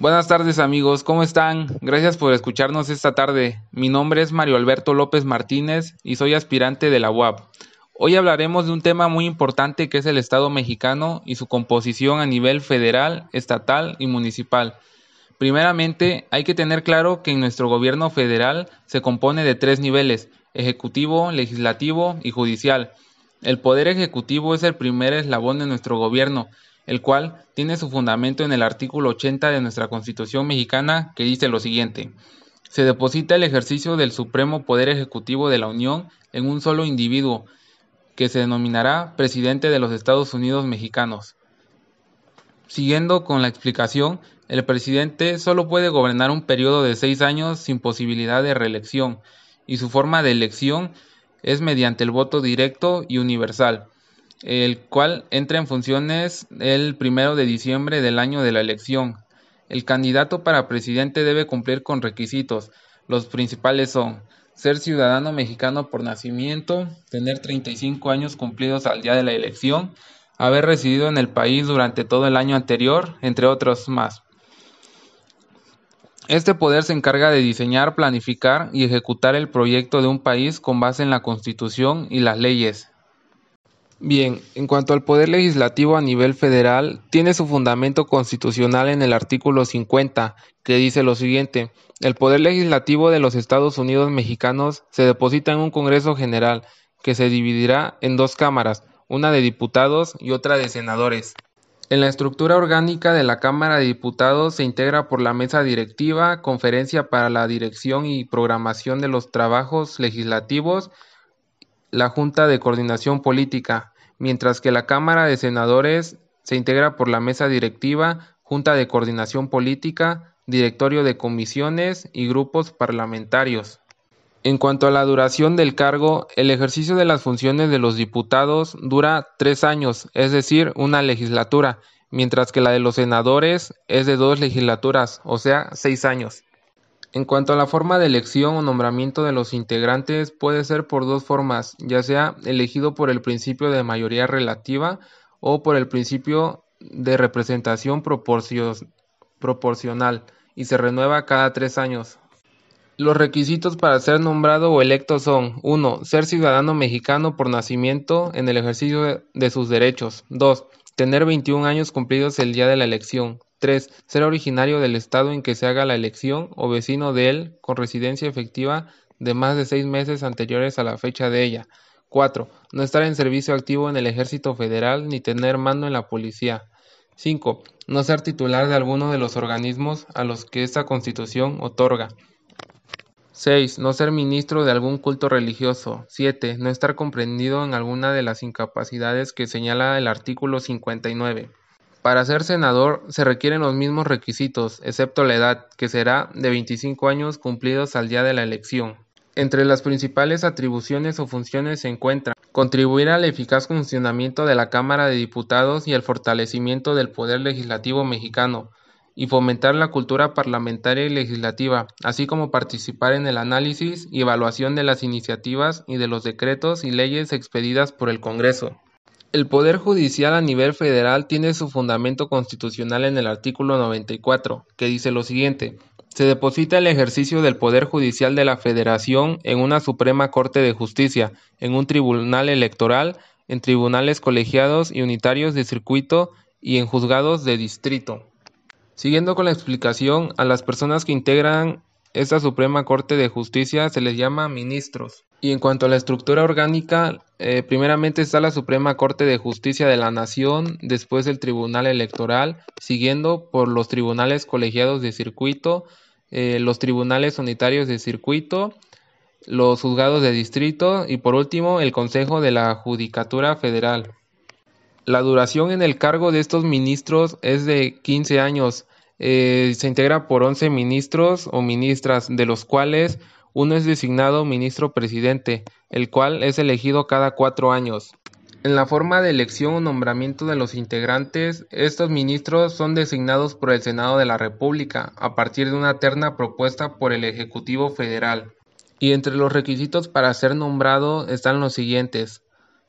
Buenas tardes amigos, ¿cómo están? Gracias por escucharnos esta tarde. Mi nombre es Mario Alberto López Martínez y soy aspirante de la UAP. Hoy hablaremos de un tema muy importante que es el Estado mexicano y su composición a nivel federal, estatal y municipal. Primeramente, hay que tener claro que en nuestro gobierno federal se compone de tres niveles, ejecutivo, legislativo y judicial. El poder ejecutivo es el primer eslabón de nuestro gobierno el cual tiene su fundamento en el artículo 80 de nuestra Constitución mexicana, que dice lo siguiente. Se deposita el ejercicio del supremo poder ejecutivo de la Unión en un solo individuo, que se denominará presidente de los Estados Unidos mexicanos. Siguiendo con la explicación, el presidente solo puede gobernar un periodo de seis años sin posibilidad de reelección, y su forma de elección es mediante el voto directo y universal el cual entra en funciones el primero de diciembre del año de la elección. El candidato para presidente debe cumplir con requisitos. Los principales son ser ciudadano mexicano por nacimiento, tener 35 años cumplidos al día de la elección, haber residido en el país durante todo el año anterior, entre otros más. Este poder se encarga de diseñar, planificar y ejecutar el proyecto de un país con base en la Constitución y las leyes, Bien, en cuanto al poder legislativo a nivel federal, tiene su fundamento constitucional en el artículo 50, que dice lo siguiente, el poder legislativo de los Estados Unidos mexicanos se deposita en un Congreso General, que se dividirá en dos cámaras, una de diputados y otra de senadores. En la estructura orgánica de la Cámara de Diputados se integra por la mesa directiva, conferencia para la dirección y programación de los trabajos legislativos, la Junta de Coordinación Política, mientras que la Cámara de Senadores se integra por la Mesa Directiva, Junta de Coordinación Política, Directorio de Comisiones y grupos parlamentarios. En cuanto a la duración del cargo, el ejercicio de las funciones de los diputados dura tres años, es decir, una legislatura, mientras que la de los senadores es de dos legislaturas, o sea, seis años. En cuanto a la forma de elección o nombramiento de los integrantes, puede ser por dos formas, ya sea elegido por el principio de mayoría relativa o por el principio de representación proporcional y se renueva cada tres años. Los requisitos para ser nombrado o electo son 1. Ser ciudadano mexicano por nacimiento en el ejercicio de sus derechos. 2. Tener 21 años cumplidos el día de la elección. 3. Ser originario del estado en que se haga la elección o vecino de él con residencia efectiva de más de seis meses anteriores a la fecha de ella. 4. No estar en servicio activo en el Ejército Federal ni tener mando en la policía. 5. No ser titular de alguno de los organismos a los que esta Constitución otorga. 6. No ser ministro de algún culto religioso. 7. No estar comprendido en alguna de las incapacidades que señala el artículo 59. Para ser senador se requieren los mismos requisitos, excepto la edad, que será de 25 años cumplidos al día de la elección. Entre las principales atribuciones o funciones se encuentran contribuir al eficaz funcionamiento de la Cámara de Diputados y al fortalecimiento del poder legislativo mexicano, y fomentar la cultura parlamentaria y legislativa, así como participar en el análisis y evaluación de las iniciativas y de los decretos y leyes expedidas por el Congreso. El Poder Judicial a nivel federal tiene su fundamento constitucional en el artículo 94, que dice lo siguiente: se deposita el ejercicio del Poder Judicial de la Federación en una Suprema Corte de Justicia, en un tribunal electoral, en tribunales colegiados y unitarios de circuito y en juzgados de distrito. Siguiendo con la explicación, a las personas que integran esta Suprema Corte de Justicia se les llama ministros. Y en cuanto a la estructura orgánica, eh, primeramente está la Suprema Corte de Justicia de la Nación, después el Tribunal Electoral, siguiendo por los tribunales colegiados de circuito, eh, los tribunales unitarios de circuito, los juzgados de distrito y por último el Consejo de la Judicatura Federal. La duración en el cargo de estos ministros es de 15 años. Eh, se integra por 11 ministros o ministras, de los cuales uno es designado ministro presidente, el cual es elegido cada cuatro años. En la forma de elección o nombramiento de los integrantes, estos ministros son designados por el Senado de la República a partir de una terna propuesta por el Ejecutivo Federal. Y entre los requisitos para ser nombrado están los siguientes.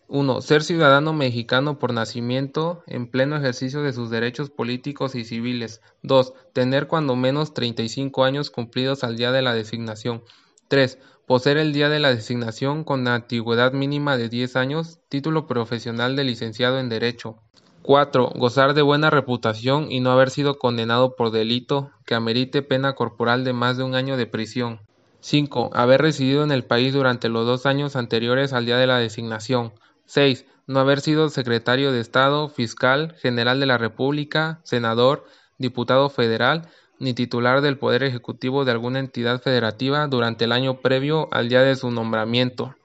1. Ser ciudadano mexicano por nacimiento, en pleno ejercicio de sus derechos políticos y civiles. 2. Tener cuando menos 35 años cumplidos al día de la designación. 3. Poseer el día de la designación con antigüedad mínima de 10 años, título profesional de licenciado en Derecho. 4. Gozar de buena reputación y no haber sido condenado por delito que amerite pena corporal de más de un año de prisión. 5. Haber residido en el país durante los dos años anteriores al día de la designación. 6. No haber sido secretario de Estado, fiscal, general de la República, senador, diputado federal, ni titular del Poder Ejecutivo de alguna entidad federativa durante el año previo al día de su nombramiento.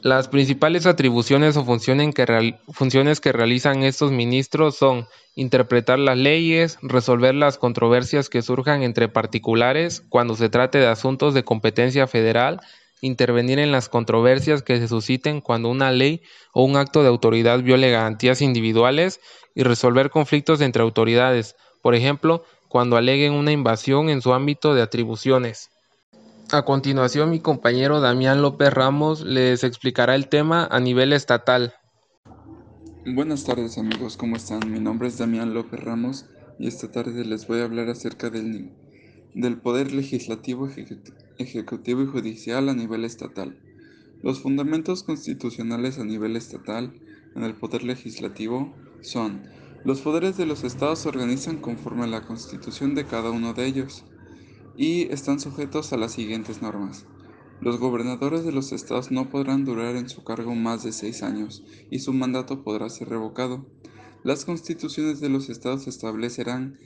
Las principales atribuciones o funciones que, realizan estos ministros son interpretar las leyes, resolver las controversias que surjan entre particulares cuando se trate de asuntos de competencia federal, intervenir en las controversias que se susciten cuando una ley o un acto de autoridad viole garantías individuales y resolver conflictos entre autoridades, por ejemplo, cuando aleguen una invasión en su ámbito de atribuciones. A continuación, mi compañero Damián López Ramos les explicará el tema a nivel estatal. Buenas tardes amigos, ¿cómo están? Mi nombre es Damián López Ramos y esta tarde les voy a hablar acerca del, del poder legislativo, ejecutivo y judicial a nivel estatal. Los fundamentos constitucionales a nivel estatal en el poder legislativo son los poderes de los estados se organizan conforme a la constitución de cada uno de ellos y están sujetos a las siguientes normas. Los gobernadores de los estados no podrán durar en su cargo más de seis años y su mandato podrá ser revocado. Las constituciones de los estados establecerán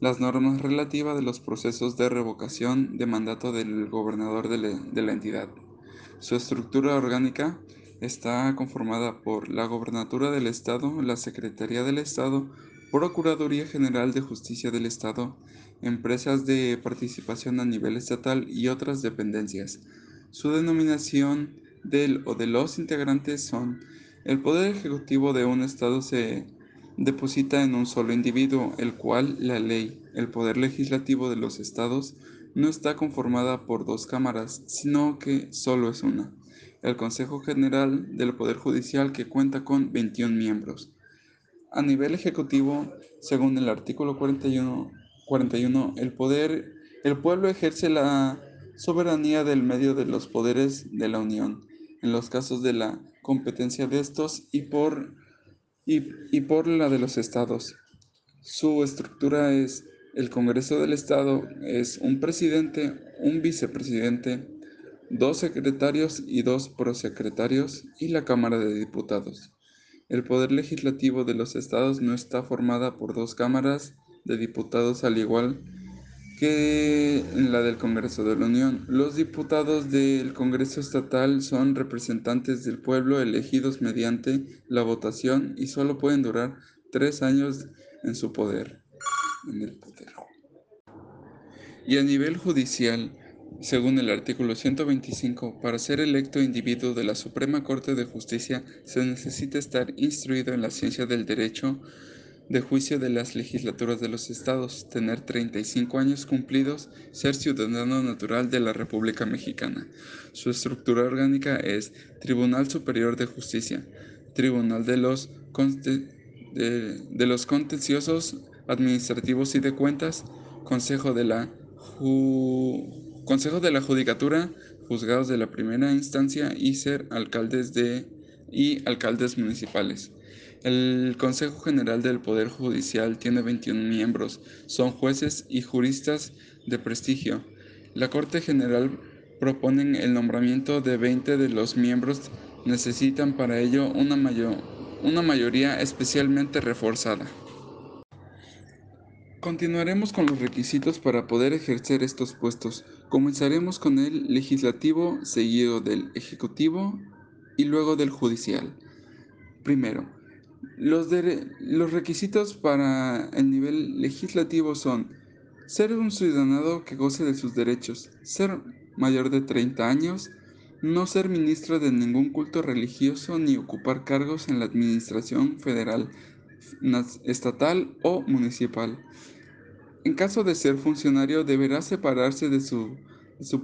las normas relativas de los procesos de revocación de mandato del gobernador de la, entidad. Su estructura orgánica está conformada por la Gobernatura del Estado, la Secretaría del Estado, Procuraduría General de Justicia del Estado, empresas de participación a nivel estatal y otras dependencias. Su denominación del o de los integrantes son el poder ejecutivo de un Estado se deposita en un solo individuo, el cual la ley, el poder legislativo de los Estados, no está conformada por dos cámaras, sino que solo es una el Consejo General del Poder Judicial que cuenta con 21 miembros. A nivel ejecutivo, según el artículo 41, 41 el, poder, el pueblo ejerce la soberanía del medio de los poderes de la Unión, en los casos de la competencia de estos y por, y, y por la de los estados. Su estructura es el Congreso del Estado, es un presidente, un vicepresidente, dos secretarios y dos prosecretarios y la Cámara de Diputados. El poder legislativo de los estados no está formada por dos cámaras de diputados al igual que la del Congreso de la Unión. Los diputados del Congreso Estatal son representantes del pueblo elegidos mediante la votación y solo pueden durar tres años en su poder. Y a nivel judicial, según el artículo 125, para ser electo individuo de la Suprema Corte de Justicia se necesita estar instruido en la ciencia del derecho de juicio de las legislaturas de los estados, tener 35 años cumplidos, ser ciudadano natural de la República Mexicana. Su estructura orgánica es Tribunal Superior de Justicia, Tribunal de los, de, los Contenciosos Administrativos y de Cuentas, Consejo de la Consejo de la Judicatura, juzgados de la primera instancia y ser alcaldes de y alcaldes municipales. El Consejo General del Poder Judicial tiene 21 miembros, son jueces y juristas de prestigio. La Corte General proponen el nombramiento de 20 de los miembros, necesitan para ello una, mayor, una mayoría especialmente reforzada. Continuaremos con los requisitos para poder ejercer estos puestos. Comenzaremos con el legislativo, seguido del ejecutivo y luego del judicial. Primero, los, requisitos para el nivel legislativo son ser un ciudadano que goce de sus derechos, ser mayor de 30 años, no ser ministro de ningún culto religioso ni ocupar cargos en la administración federal, estatal o municipal. En caso de ser funcionario, deberá separarse de su,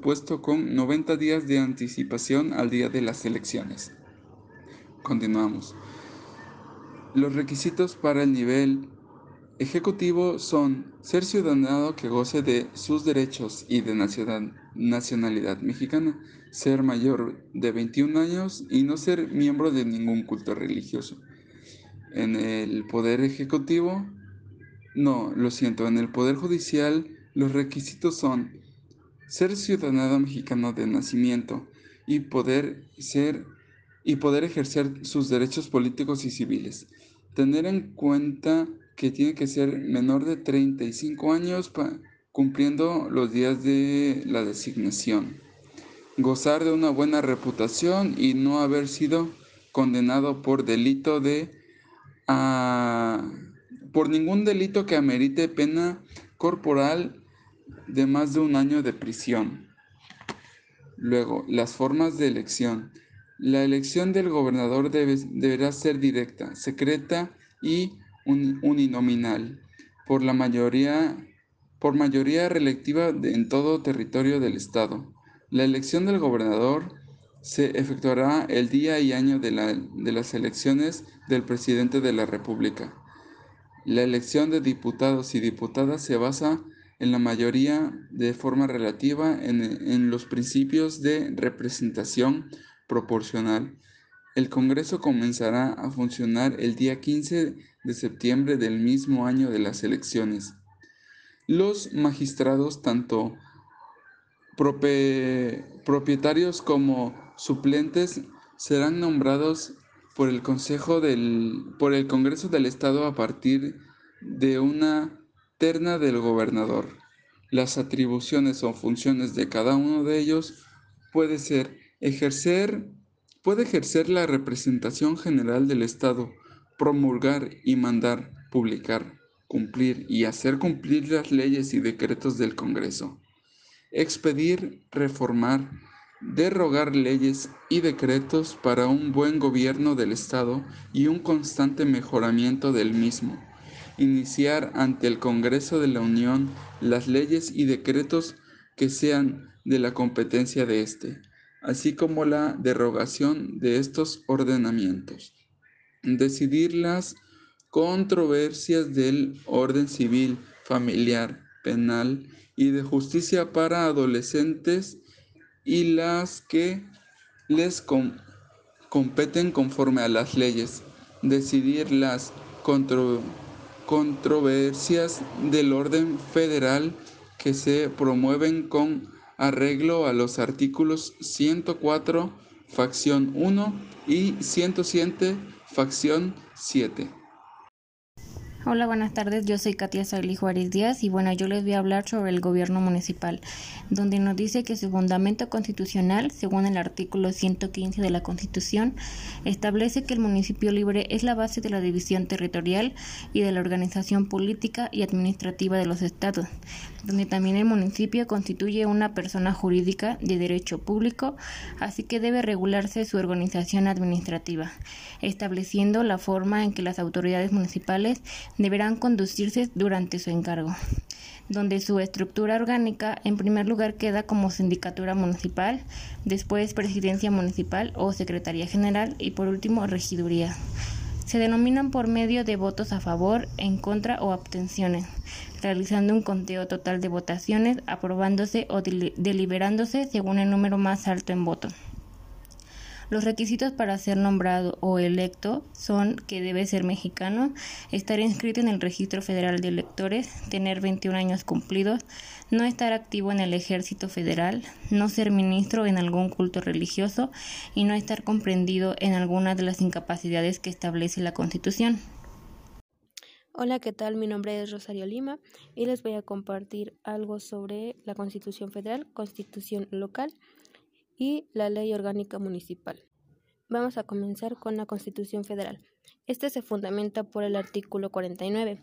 puesto con 90 días de anticipación al día de las elecciones. Continuamos. Los requisitos para el nivel ejecutivo son ser ciudadano que goce de sus derechos y de nacionalidad mexicana, ser mayor de 21 años y no ser miembro de ningún culto religioso. En el poder ejecutivo, no, lo siento, en el poder judicial los requisitos son ser ciudadano mexicano de nacimiento y poder ser y poder ejercer sus derechos políticos y civiles. Tener en cuenta que tiene que ser menor de 35 años cumpliendo los días de la designación. Gozar de una buena reputación y no haber sido condenado por delito de ah, por ningún delito que amerite pena corporal de más de un año de prisión. Luego, las formas de elección. La elección del gobernador deberá ser directa, secreta y uninominal por mayoría por mayoría reelectiva en todo territorio del estado. La elección del gobernador se efectuará el día y año de, de las elecciones del presidente de la República. La elección de diputados y diputadas se basa en la mayoría de forma relativa en, los principios de representación proporcional. El Congreso comenzará a funcionar el día 15 de septiembre del mismo año de las elecciones. Los magistrados, tanto propietarios como suplentes, serán nombrados por el Consejo del, por el Congreso del Estado a partir de una terna del gobernador. Las atribuciones o funciones de cada uno de ellos puede ser ejercer, puede ejercer la representación general del Estado, promulgar y mandar, publicar, cumplir y hacer cumplir las leyes y decretos del Congreso, expedir, reformar, derrogar leyes y decretos para un buen gobierno del Estado y un constante mejoramiento del mismo iniciar ante el Congreso de la Unión las leyes y decretos que sean de la competencia de éste, así como la derogación de estos ordenamientos. Decidir las controversias del orden civil, familiar, penal y de justicia para adolescentes y las que les competen conforme a las leyes. Decidir las controversias controversias del orden federal que se promueven con arreglo a los artículos 104, facción 1 y 107, facción 7. Hola, buenas tardes. Yo soy Katia Sagli Juárez Díaz y bueno, yo les voy a hablar sobre el gobierno municipal, donde nos dice que su fundamento constitucional, según el artículo 115 de la Constitución, establece que el municipio libre es la base de la división territorial y de la organización política y administrativa de los estados, donde también el municipio constituye una persona jurídica de derecho público, así que debe regularse su organización administrativa, estableciendo la forma en que las autoridades municipales deberán conducirse durante su encargo, donde su estructura orgánica en primer lugar queda como sindicatura municipal, después presidencia municipal o secretaría general y por último regiduría. Se denominan por medio de votos a favor, en contra o abstenciones, realizando un conteo total de votaciones, aprobándose o deliberándose según el número más alto en votos. Los requisitos para ser nombrado o electo son que debe ser mexicano, estar inscrito en el Registro Federal de Electores, tener 21 años cumplidos, no estar activo en el Ejército Federal, no ser ministro en algún culto religioso y no estar comprendido en alguna de las incapacidades que establece la Constitución. Hola, ¿qué tal? Mi nombre es Rosario Lima y les voy a compartir algo sobre la Constitución Federal, Constitución Local y la Ley Orgánica Municipal. Vamos a comenzar con la Constitución Federal. Este se fundamenta por el artículo 49,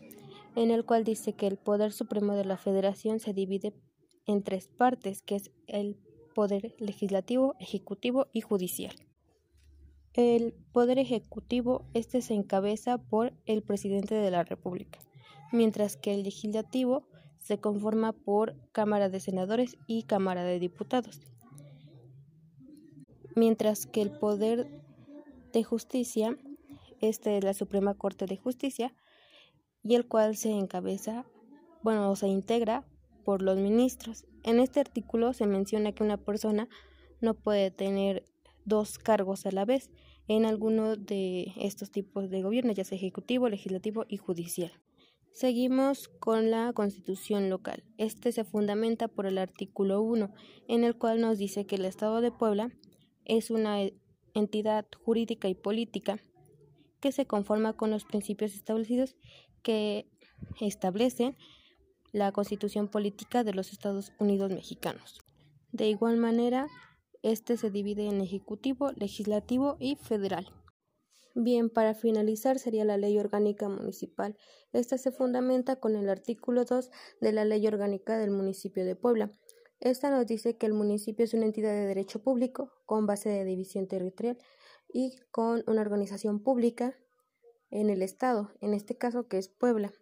en el cual dice que el poder supremo de la Federación se divide en tres partes, que es el poder legislativo, ejecutivo y judicial. El poder ejecutivo este se encabeza por el presidente de la República, mientras que el legislativo se conforma por Cámara de Senadores y Cámara de Diputados mientras que el poder de Justicia, esta es la Suprema Corte de Justicia, y el cual se encabeza, bueno, o se integra por los ministros. En este artículo se menciona que una persona no puede tener dos cargos a la vez en alguno de estos tipos de gobierno, ya sea ejecutivo, legislativo y judicial. Seguimos con la constitución local. Este se fundamenta por el artículo 1, en el cual nos dice que el Estado de Puebla es una entidad jurídica y política que se conforma con los principios establecidos que establecen la constitución política de los Estados Unidos mexicanos. De igual manera, este se divide en ejecutivo, legislativo y federal. Bien, para finalizar sería la Ley Orgánica Municipal. Esta se fundamenta con el artículo 2 de la Ley Orgánica del Municipio de Puebla. Esta nos dice que el municipio es una entidad de derecho público con base de división territorial y con una organización pública en el Estado, en este caso que es Puebla.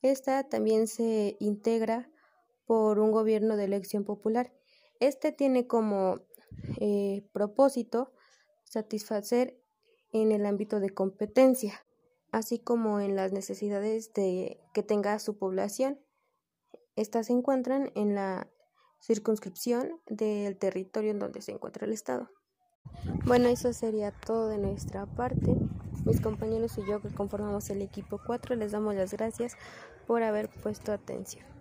Esta también se integra por un gobierno de elección popular. Este tiene como eh, propósito satisfacer en el ámbito de competencia, así como en las necesidades de que tenga su población. Estas se encuentran en la circunscripción del territorio en donde se encuentra el Estado. Bueno, eso sería todo de nuestra parte. Mis compañeros y yo que conformamos el equipo 4 les damos las gracias por haber puesto atención.